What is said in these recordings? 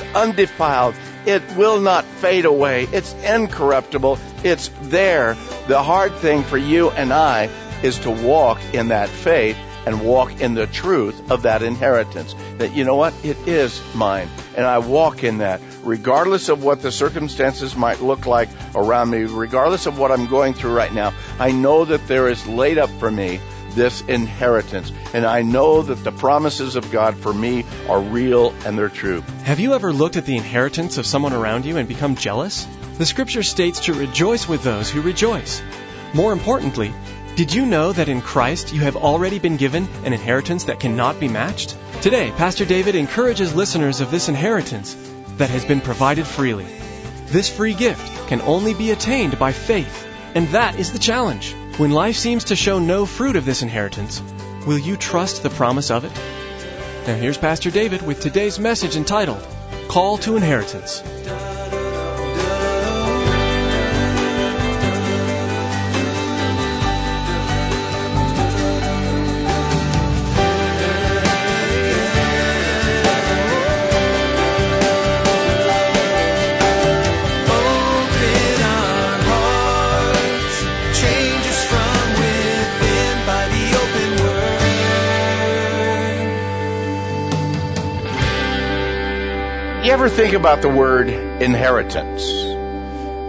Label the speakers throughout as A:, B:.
A: It's undefiled. It will not fade away. It's incorruptible. It's there. The hard thing for you and I is to walk in that faith and walk in the truth of that inheritance. That you know what? It is mine. And I walk in that regardless of what the circumstances might look like around me, regardless of what I'm going through right now. I know that there is laid up for me this inheritance. And I know that the promises of God for me are real and they're true.
B: Have you ever looked at the inheritance of someone around you and become jealous? The scripture states to rejoice with those who rejoice. More importantly, did you know that in Christ you have already been given an inheritance that cannot be matched? Today, Pastor David encourages listeners of this inheritance that has been provided freely. This free gift can only be attained by faith, and that is the challenge. When life seems to show no fruit of this inheritance, will you trust the promise of it? Now here's Pastor David with today's message entitled Call to Inheritance.
A: You ever think about the word inheritance?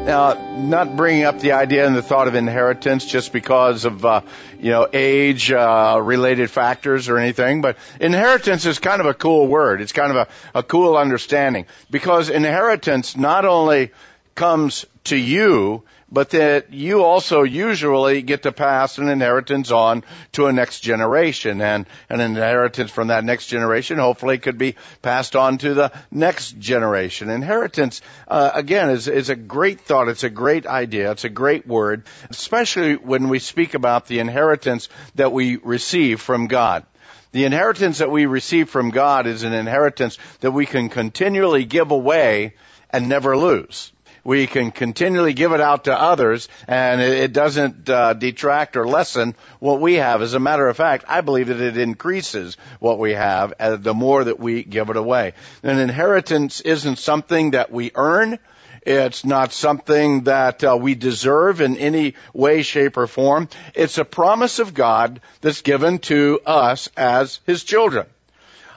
A: Now, not bringing up the idea and the thought of inheritance just because of, uh, you know, age, uh, related factors or anything, but inheritance is kind of a cool word. It's kind of a, a cool understanding because inheritance not only comes to you, but that you also usually get to pass an inheritance on to a next generation and an inheritance from that next generation hopefully could be passed on to the next generation. Inheritance, uh, again, is, is a great thought. It's a great idea. It's a great word, especially when we speak about the inheritance that we receive from God. The inheritance that we receive from God is an inheritance that we can continually give away and never lose we can continually give it out to others and it doesn't uh, detract or lessen what we have. As a matter of fact, I believe that it increases what we have uh, the more that we give it away. An inheritance isn't something that we earn. It's not something that uh, we deserve in any way, shape, or form. It's a promise of God that's given to us as His children.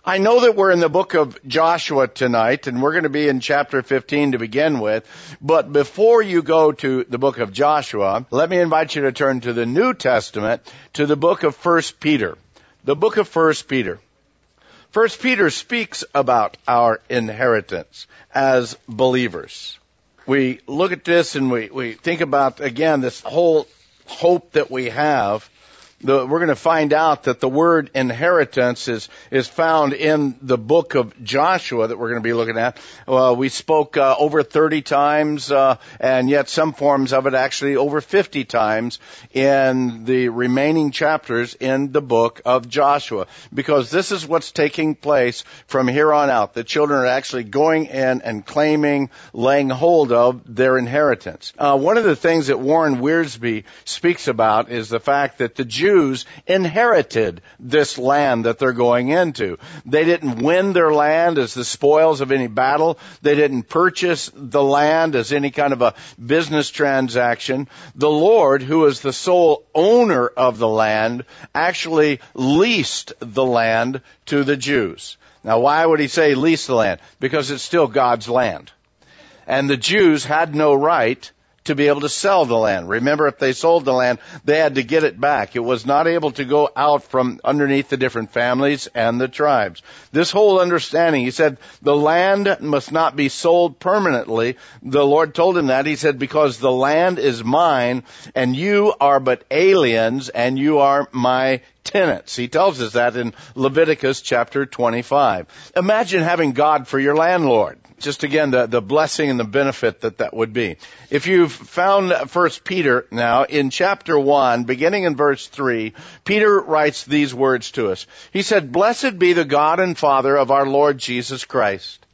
A: I know that we're in the book of Joshua tonight, and we're going to be in chapter 15 to begin with. But before you go to the book of Joshua, let me invite you to turn to the New Testament, to the book of First Peter. The book of First Peter. First Peter speaks about our inheritance as believers. We look at this and we, we think about, again, this whole hope that we have the, we're going to find out that the word inheritance is is found in the book of Joshua that we're going to be looking at. Uh, we spoke uh, over 30 times, uh, and yet some forms of it actually over 50 times in the remaining chapters in the book of Joshua, because this is what's taking place from here on out. The children are actually going in and claiming, laying hold of their inheritance. Uh, one of the things that Warren Wiersbe speaks about is the fact that the Jews Jews inherited this land that they're going into. They didn't win their land as the spoils of any battle. They didn't purchase the land as any kind of a business transaction. The Lord, who is the sole owner of the land, actually leased the land to the Jews. Now why would he say lease the land? Because it's still God's land. And the Jews had no right to be able to sell the land. Remember, if they sold the land, they had to get it back. It was not able to go out from underneath the different families and the tribes. This whole understanding, he said, the land must not be sold permanently. The Lord told him that. He said, because the land is mine and you are but aliens and you are my tenants. He tells us that in Leviticus chapter 25. Imagine having God for your landlord just again the, the blessing and the benefit that that would be. If you've found First Peter now in chapter one, beginning in verse three, Peter writes these words to us. He said, "Blessed be the God and Father of our Lord Jesus Christ."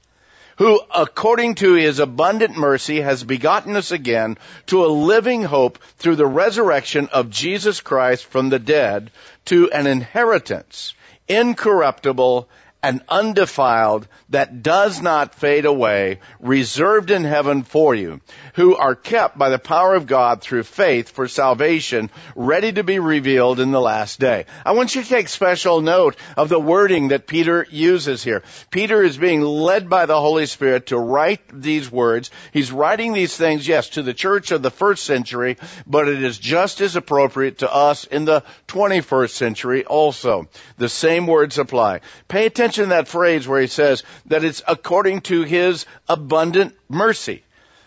A: Who, according to his abundant mercy, has begotten us again to a living hope through the resurrection of Jesus Christ from the dead to an inheritance incorruptible and undefiled that does not fade away, reserved in heaven for you, who are kept by the power of God through faith for salvation, ready to be revealed in the last day. I want you to take special note of the wording that Peter uses here. Peter is being led by the Holy Spirit to write these words. He's writing these things, yes, to the church of the first century, but it is just as appropriate to us in the 21st century also. The same words apply. Pay attention mention that phrase where he says that it's according to his abundant mercy.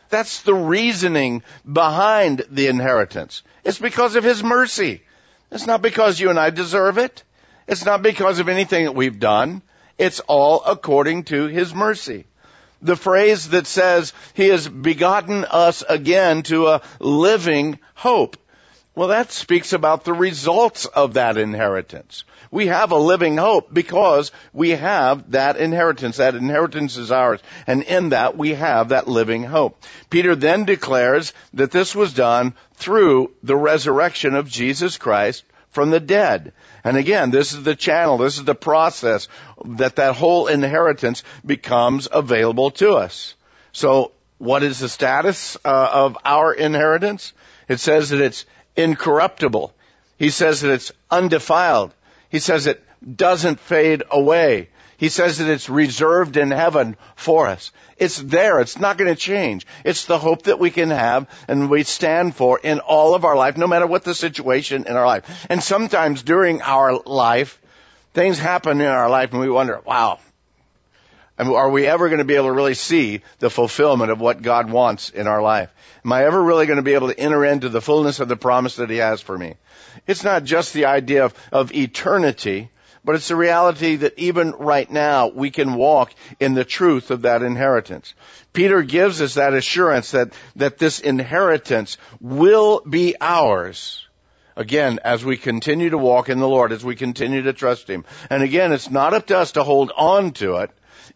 A: That's the reasoning behind the inheritance. It's because of his mercy. It's not because you and I deserve it. It's not because of anything that we've done. It's all according to his mercy. The phrase that says he has begotten us again to a living hope. Well, that speaks about the results of that inheritance. We have a living hope because we have that inheritance. That inheritance is ours. And in that we have that living hope. Peter then declares that this was done through the resurrection of Jesus Christ from the dead. And again, this is the channel, this is the process that that whole inheritance becomes available to us. So, what is the status uh, of our inheritance? It says that it's incorruptible. He says that it's undefiled. He says it doesn't fade away. He says that it's reserved in heaven for us. It's there. It's not going to change. It's the hope that we can have and we stand for in all of our life, no matter what the situation in our life. And sometimes during our life, things happen in our life and we wonder, wow, are we ever going to be able to really see the fulfillment of what God wants in our life? Am I ever really going to be able to enter into the fullness of the promise that He has for me? It's not just the idea of, of eternity, but it's the reality that even right now we can walk in the truth of that inheritance. Peter gives us that assurance that, that this inheritance will be ours. Again, as we continue to walk in the Lord, as we continue to trust Him. And again, it's not up to us to hold on to it.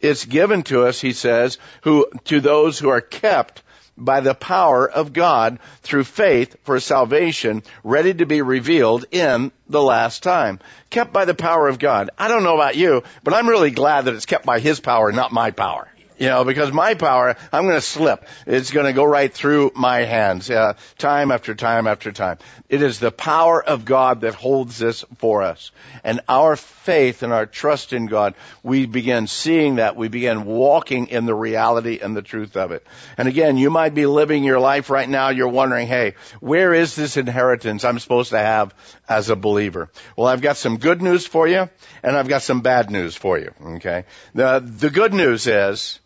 A: It's given to us, he says, who, to those who are kept by the power of God through faith for salvation, ready to be revealed in the last time. Kept by the power of God. I don't know about you, but I'm really glad that it's kept by His power, not my power. You know, because my power, I'm going to slip. It's going to go right through my hands, uh, time after time after time. It is the power of God that holds this for us. And our faith and our trust in God, we begin seeing that. We begin walking in the reality and the truth of it. And again, you might be living your life right now. You're wondering, hey, where is this inheritance I'm supposed to have as a believer? Well, I've got some good news for you and I've got some bad news for you. Okay. The, the good news is,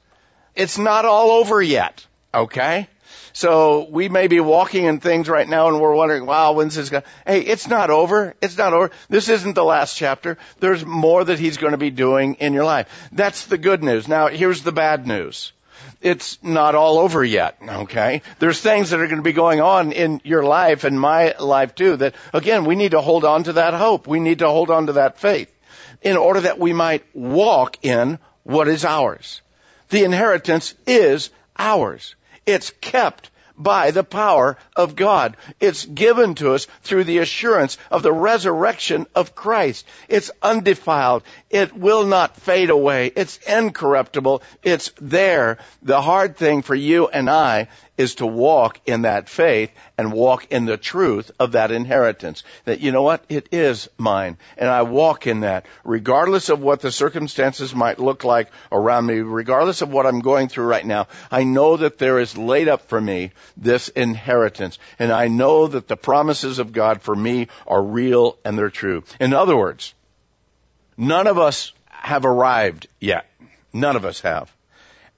A: it's not all over yet. Okay? So we may be walking in things right now and we're wondering, wow, when's this going to, Hey, it's not over. It's not over. This isn't the last chapter. There's more that he's going to be doing in your life. That's the good news. Now, here's the bad news. It's not all over yet, okay? There's things that are going to be going on in your life and my life too that, again, we need to hold on to that hope. We need to hold on to that faith in order that we might walk in what is ours. The inheritance is ours. It's kept by the power of God. It's given to us through the assurance of the resurrection of Christ. It's undefiled. It will not fade away. It's incorruptible. It's there. The hard thing for you and I is to walk in that faith and walk in the truth of that inheritance. That, you know what? It is mine. And I walk in that, regardless of what the circumstances might look like around me, regardless of what I'm going through right now. I know that there is laid up for me this inheritance. And I know that the promises of God for me are real and they're true. In other words, none of us have arrived yet. None of us have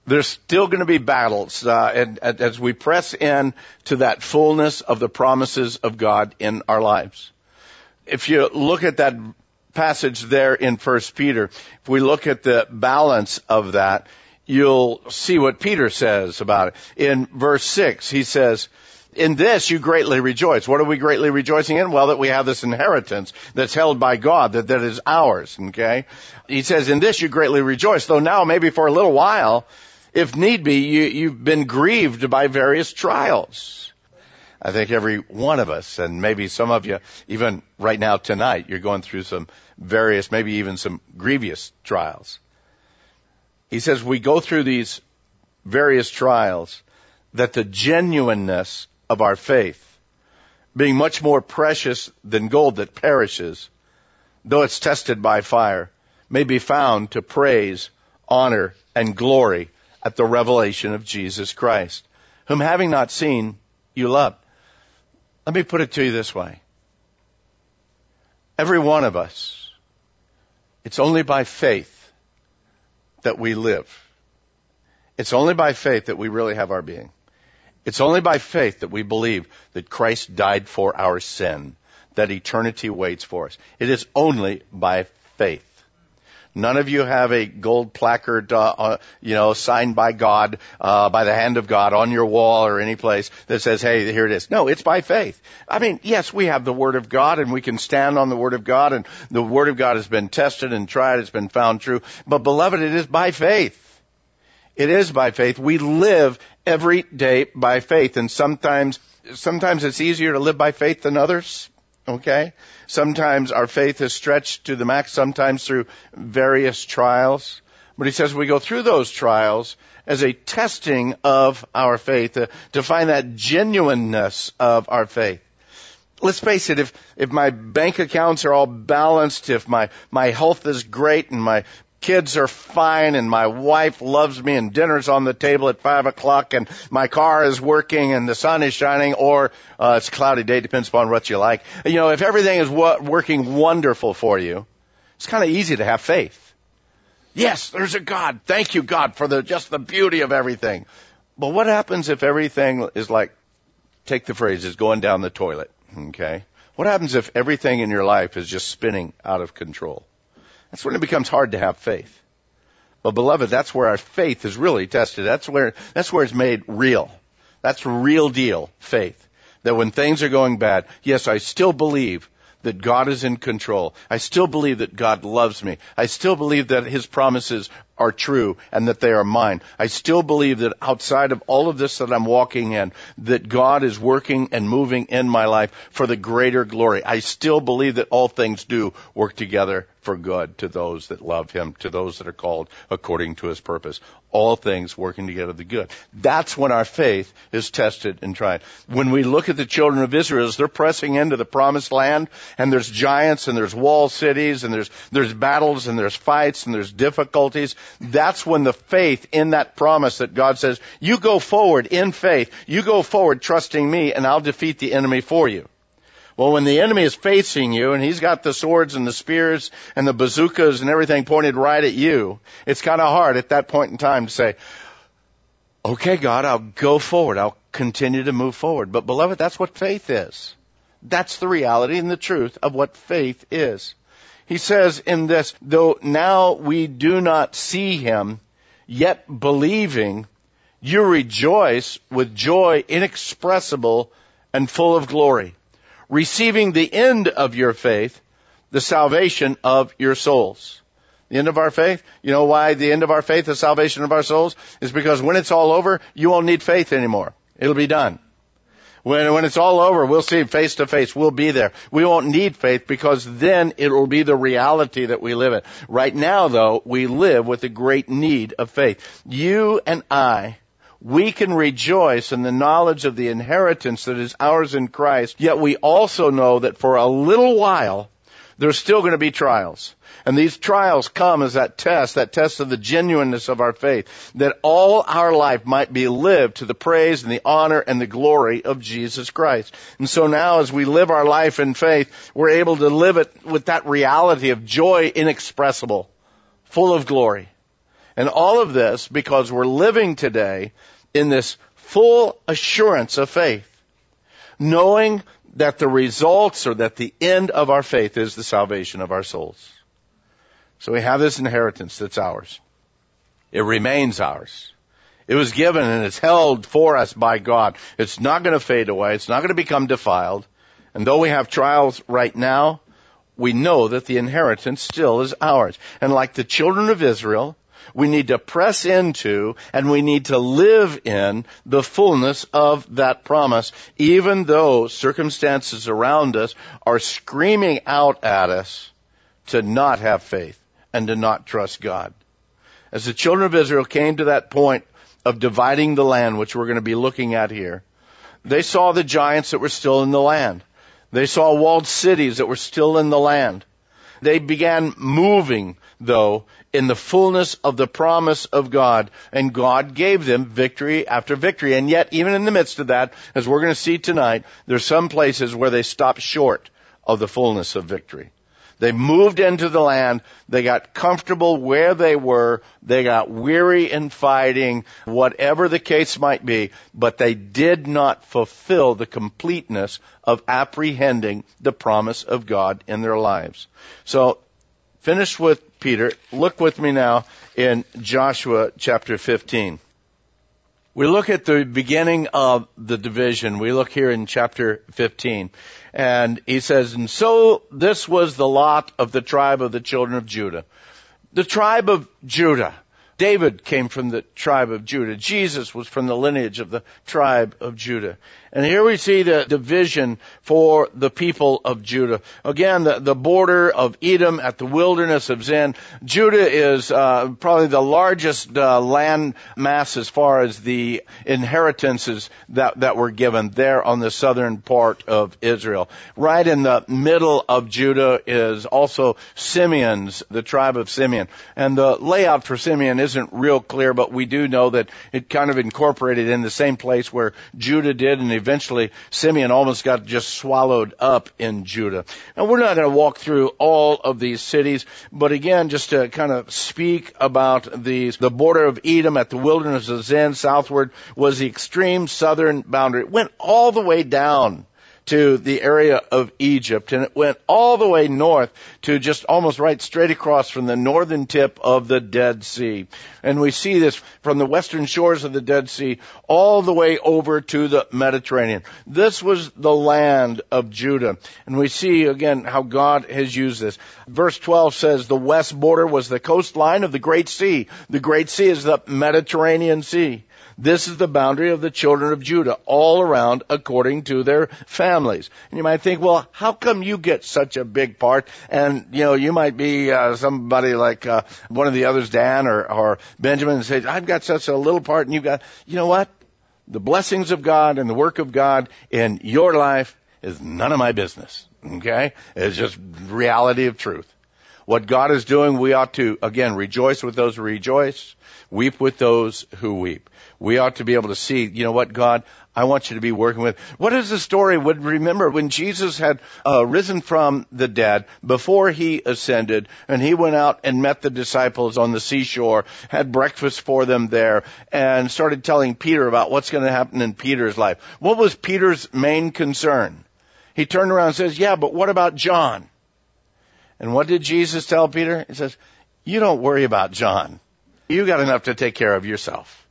A: there's still going to be battles uh, and, and as we press in to that fullness of the promises of God in our lives. If you look at that passage there in First Peter, if we look at the balance of that, you'll see what Peter says about it. In verse six, he says, in this you greatly rejoice. What are we greatly rejoicing in? Well, that we have this inheritance that's held by God, that, that is ours, okay? He says, in this you greatly rejoice, though now maybe for a little while, if need be, you, you've been grieved by various trials. I think every one of us, and maybe some of you, even right now tonight, you're going through some various, maybe even some grievous trials. He says we go through these various trials that the genuineness of our faith, being much more precious than gold that perishes, though it's tested by fire, may be found to praise, honor, and glory at the revelation of Jesus Christ, whom having not seen, you love. Let me put it to you this way. Every one of us, it's only by faith that we live. It's only by faith that we really have our being. It's only by faith that we believe that Christ died for our sin, that eternity waits for us. It is only by faith. None of you have a gold placard, uh, uh, you know, signed by God, uh, by the hand of God on your wall or any place that says, hey, here it is. No, it's by faith. I mean, yes, we have the Word of God and we can stand on the Word of God and the Word of God has been tested and tried. It's been found true. But beloved, it is by faith. It is by faith. We live every day by faith and sometimes, sometimes it's easier to live by faith than others. Okay? Sometimes our faith is stretched to the max, sometimes through various trials. But he says we go through those trials as a testing of our faith to, to find that genuineness of our faith let's face it, if, if my bank accounts are all balanced, if my, my health is great and my kids are fine and my wife loves me and dinner's on the table at five o'clock and my car is working and the sun is shining or uh, it's a cloudy day, depends upon what you like. You know, if everything is wo- working wonderful for you, it's kind of easy to have faith. Yes, there's a God. Thank you, God, for the just the beauty of everything. But what happens if everything is like, take the phrase, is going down the toilet? Okay. What happens if everything in your life is just spinning out of control? That's when it becomes hard to have faith. But beloved, that's where our faith is really tested. That's where, that's where it's made real. That's real deal faith. That when things are going bad, yes, I still believe that God is in control. I still believe that God loves me. I still believe that His promises are true and that they are mine. I still believe that outside of all of this that I'm walking in, that God is working and moving in my life for the greater glory. I still believe that all things do work together for good to those that love him, to those that are called according to his purpose. All things working together the good. That's when our faith is tested and tried. When we look at the children of Israel as they're pressing into the promised land and there's giants and there's wall cities and there's, there's battles and there's fights and there's difficulties, that's when the faith in that promise that God says, you go forward in faith, you go forward trusting me and I'll defeat the enemy for you. Well, when the enemy is facing you and he's got the swords and the spears and the bazookas and everything pointed right at you, it's kind of hard at that point in time to say, okay, God, I'll go forward. I'll continue to move forward. But beloved, that's what faith is. That's the reality and the truth of what faith is. He says in this, though now we do not see him, yet believing, you rejoice with joy inexpressible and full of glory receiving the end of your faith, the salvation of your souls. The end of our faith, you know why the end of our faith, the salvation of our souls, is because when it's all over, you won't need faith anymore. It'll be done. When, when it's all over, we'll see face to face. We'll be there. We won't need faith because then it will be the reality that we live in. Right now though, we live with a great need of faith. You and I we can rejoice in the knowledge of the inheritance that is ours in Christ, yet we also know that for a little while, there's still going to be trials. And these trials come as that test, that test of the genuineness of our faith, that all our life might be lived to the praise and the honor and the glory of Jesus Christ. And so now as we live our life in faith, we're able to live it with that reality of joy inexpressible, full of glory. And all of this because we're living today in this full assurance of faith, knowing that the results or that the end of our faith is the salvation of our souls. So we have this inheritance that's ours. It remains ours. It was given and it's held for us by God. It's not going to fade away. It's not going to become defiled. And though we have trials right now, we know that the inheritance still is ours. And like the children of Israel, we need to press into and we need to live in the fullness of that promise, even though circumstances around us are screaming out at us to not have faith and to not trust God. As the children of Israel came to that point of dividing the land, which we're going to be looking at here, they saw the giants that were still in the land. They saw walled cities that were still in the land. They began moving, though, in the fullness of the promise of God, and God gave them victory after victory. And yet, even in the midst of that, as we're going to see tonight, there's some places where they stopped short of the fullness of victory. They moved into the land. They got comfortable where they were. They got weary in fighting, whatever the case might be, but they did not fulfill the completeness of apprehending the promise of God in their lives. So, finish with Peter. Look with me now in Joshua chapter 15. We look at the beginning of the division. We look here in chapter 15. And he says, and so this was the lot of the tribe of the children of Judah. The tribe of Judah. David came from the tribe of Judah. Jesus was from the lineage of the tribe of Judah. And here we see the division for the people of Judah. Again, the, the border of Edom at the wilderness of Zin. Judah is uh, probably the largest uh, land mass as far as the inheritances that, that were given there on the southern part of Israel. Right in the middle of Judah is also Simeon's, the tribe of Simeon. And the layout for Simeon isn't real clear, but we do know that it kind of incorporated in the same place where Judah did and eventually Simeon almost got just swallowed up in Judah. Now we're not going to walk through all of these cities, but again, just to kind of speak about these, the border of Edom at the wilderness of Zin southward was the extreme southern boundary. It went all the way down to the area of Egypt and it went all the way north to just almost right straight across from the northern tip of the Dead Sea. And we see this from the western shores of the Dead Sea all the way over to the Mediterranean. This was the land of Judah. And we see again how God has used this. Verse 12 says the west border was the coastline of the Great Sea. The Great Sea is the Mediterranean Sea. This is the boundary of the children of Judah, all around according to their families. And you might think, well, how come you get such a big part? And, you know, you might be uh, somebody like uh, one of the others, Dan or, or Benjamin, and say, I've got such a little part, and you've got, you know what? The blessings of God and the work of God in your life is none of my business. Okay? It's just reality of truth. What God is doing, we ought to, again, rejoice with those who rejoice, weep with those who weep we ought to be able to see, you know what, God, I want you to be working with. What is the story? Would remember when Jesus had uh, risen from the dead before he ascended, and he went out and met the disciples on the seashore, had breakfast for them there, and started telling Peter about what's going to happen in Peter's life. What was Peter's main concern? He turned around and says, "Yeah, but what about John?" And what did Jesus tell Peter? He says, "You don't worry about John. You got enough to take care of yourself."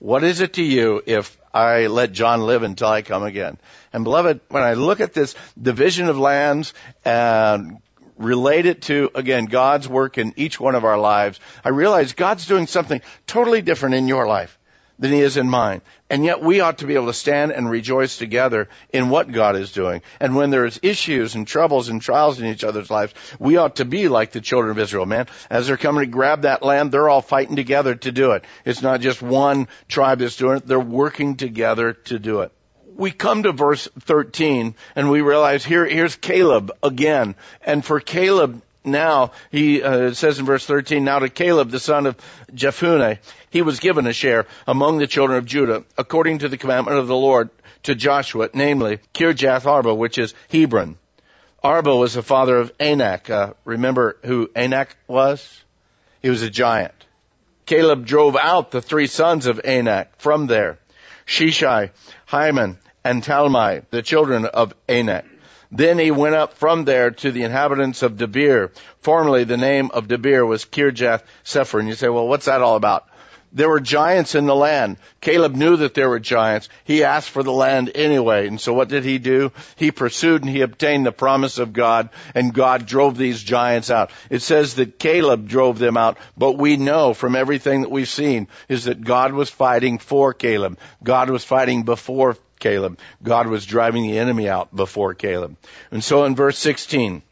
A: What is it to you if I let John live until I come again? And beloved, when I look at this division of lands and relate it to, again, God's work in each one of our lives, I realize God's doing something totally different in your life than he is in mine. And yet we ought to be able to stand and rejoice together in what God is doing. And when there's issues and troubles and trials in each other's lives, we ought to be like the children of Israel, man. As they're coming to grab that land, they're all fighting together to do it. It's not just one tribe that's doing it, they're working together to do it we come to verse 13 and we realize here, here's Caleb again. And for Caleb, now, he uh, says in verse 13, now to Caleb, the son of Jephunneh, he was given a share among the children of Judah, according to the commandment of the Lord to Joshua, namely Kirjath Arba, which is Hebron. Arba was the father of Anak. Uh, remember who Anak was? He was a giant. Caleb drove out the three sons of Anak from there. Sheshai Ahiman, and Talmai, the children of Anak. Then he went up from there to the inhabitants of Debir. Formerly the name of Debir was Kirjath Sepher. And you say, well, what's that all about? There were giants in the land. Caleb knew that there were giants. He asked for the land anyway. And so what did he do? He pursued and he obtained the promise of God and God drove these giants out. It says that Caleb drove them out, but we know from everything that we've seen is that God was fighting for Caleb. God was fighting before Caleb. God was driving the enemy out before Caleb. And so in verse 16,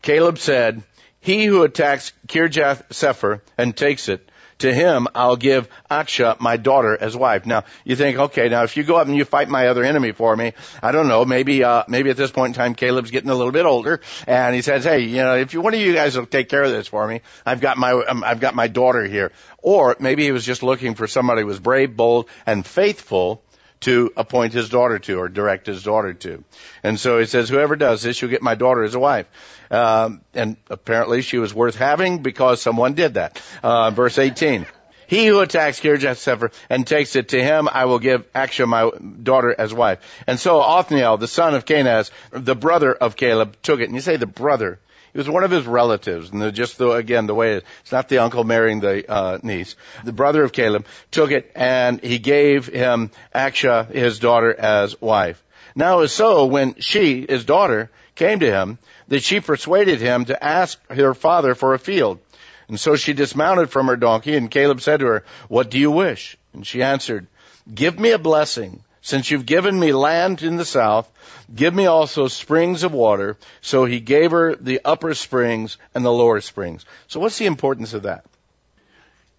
A: Caleb said, he who attacks Kirjath Sepher and takes it, to him I'll give Achsah, my daughter, as wife. Now, you think, okay, now if you go up and you fight my other enemy for me, I don't know, maybe, uh, maybe at this point in time Caleb's getting a little bit older, and he says, hey, you know, if you, one of you guys will take care of this for me, I've got my, um, I've got my daughter here. Or maybe he was just looking for somebody who was brave, bold, and faithful, to appoint his daughter to or direct his daughter to. And so he says, whoever does this, you'll get my daughter as a wife. Um, and apparently she was worth having because someone did that. Uh, verse 18. He who attacks Kirjath Sepher and takes it to him, I will give Achsah my daughter as wife. And so Othniel, the son of Kenaz, the brother of Caleb, took it. And you say the brother. He was one of his relatives, and just the, again the way it's not the uncle marrying the uh, niece. The brother of Caleb took it, and he gave him Achsah, his daughter, as wife. Now it was so when she, his daughter, came to him that she persuaded him to ask her father for a field. And so she dismounted from her donkey, and Caleb said to her, What do you wish? And she answered, Give me a blessing. Since you've given me land in the south, give me also springs of water. So he gave her the upper springs and the lower springs. So what's the importance of that?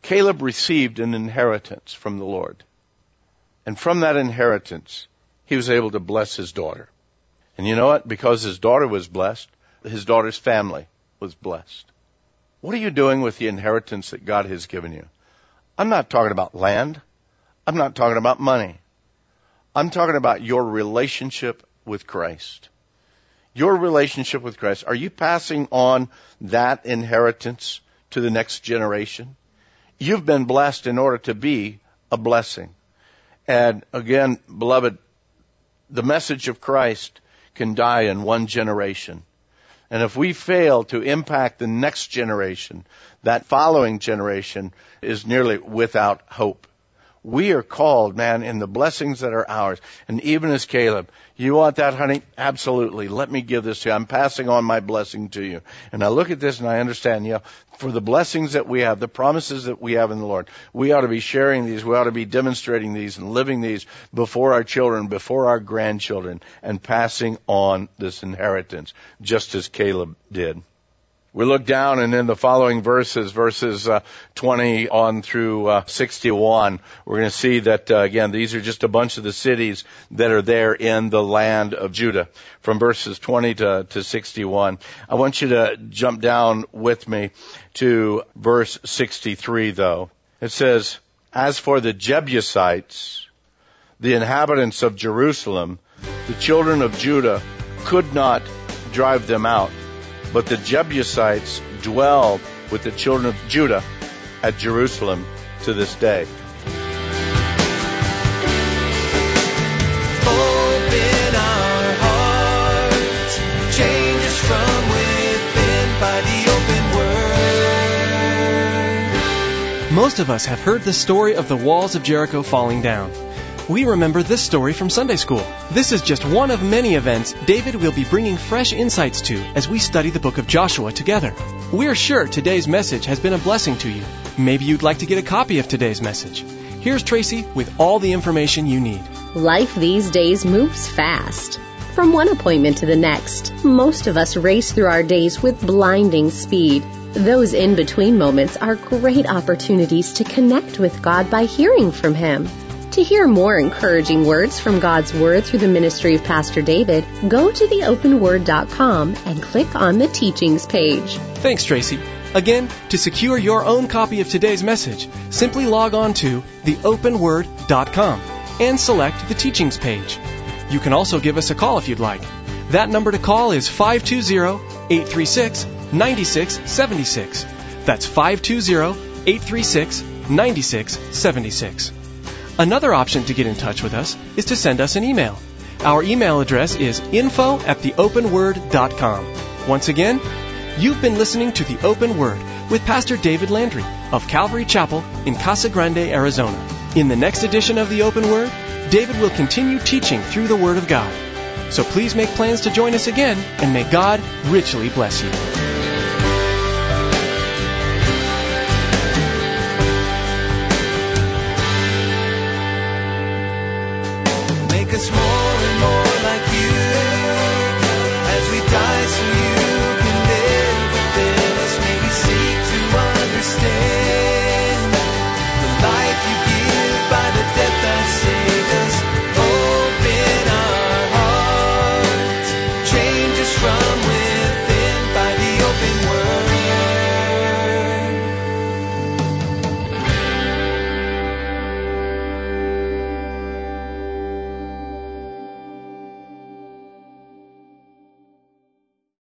A: Caleb received an inheritance from the Lord. And from that inheritance, he was able to bless his daughter. And you know what? Because his daughter was blessed, his daughter's family was blessed. What are you doing with the inheritance that God has given you? I'm not talking about land. I'm not talking about money. I'm talking about your relationship with Christ. Your relationship with Christ. Are you passing on that inheritance to the next generation? You've been blessed in order to be a blessing. And again, beloved, the message of Christ can die in one generation. And if we fail to impact the next generation, that following generation is nearly without hope. We are called, man, in the blessings that are ours. And even as Caleb, you want that, honey? Absolutely. Let me give this to you. I'm passing on my blessing to you. And I look at this and I understand, you know, for the blessings that we have, the promises that we have in the Lord, we ought to be sharing these. We ought to be demonstrating these and living these before our children, before our grandchildren, and passing on this inheritance, just as Caleb did. We look down and in the following verses, verses uh, 20 on through uh, 61, we're going to see that uh, again these are just a bunch of the cities that are there in the land of Judah. From verses 20 to, to 61, I want you to jump down with me to verse 63. Though it says, "As for the Jebusites, the inhabitants of Jerusalem, the children of Judah could not drive them out." But the Jebusites dwell with the children of Judah at Jerusalem to this day.
C: Open our hearts, change us from within by the open word.
B: Most of us have heard the story of the walls of Jericho falling down. We remember this story from Sunday school. This is just one of many events David will be bringing fresh insights to as we study the book of Joshua together. We're sure today's message has been a blessing to you. Maybe you'd like to get a copy of today's message. Here's Tracy with all the information you need.
D: Life these days moves fast. From one appointment to the next, most of us race through our days with blinding speed. Those in between moments are great opportunities to connect with God by hearing from Him. To hear more encouraging words from God's Word through the ministry of Pastor David, go to theopenword.com and click on the teachings page.
B: Thanks, Tracy. Again, to secure your own copy of today's message, simply log on to theopenword.com and select the teachings page. You can also give us a call if you'd like. That number to call is 520-836-9676. That's 520-836-9676. Another option to get in touch with us is to send us an email. Our email address is info at theopenword.com. Once again, you've been listening to The Open Word with Pastor David Landry of Calvary Chapel in Casa Grande, Arizona. In the next edition of The Open Word, David will continue teaching through the Word of God. So please make plans to join us again, and may God richly bless you.
C: us more and more like you as we die to you.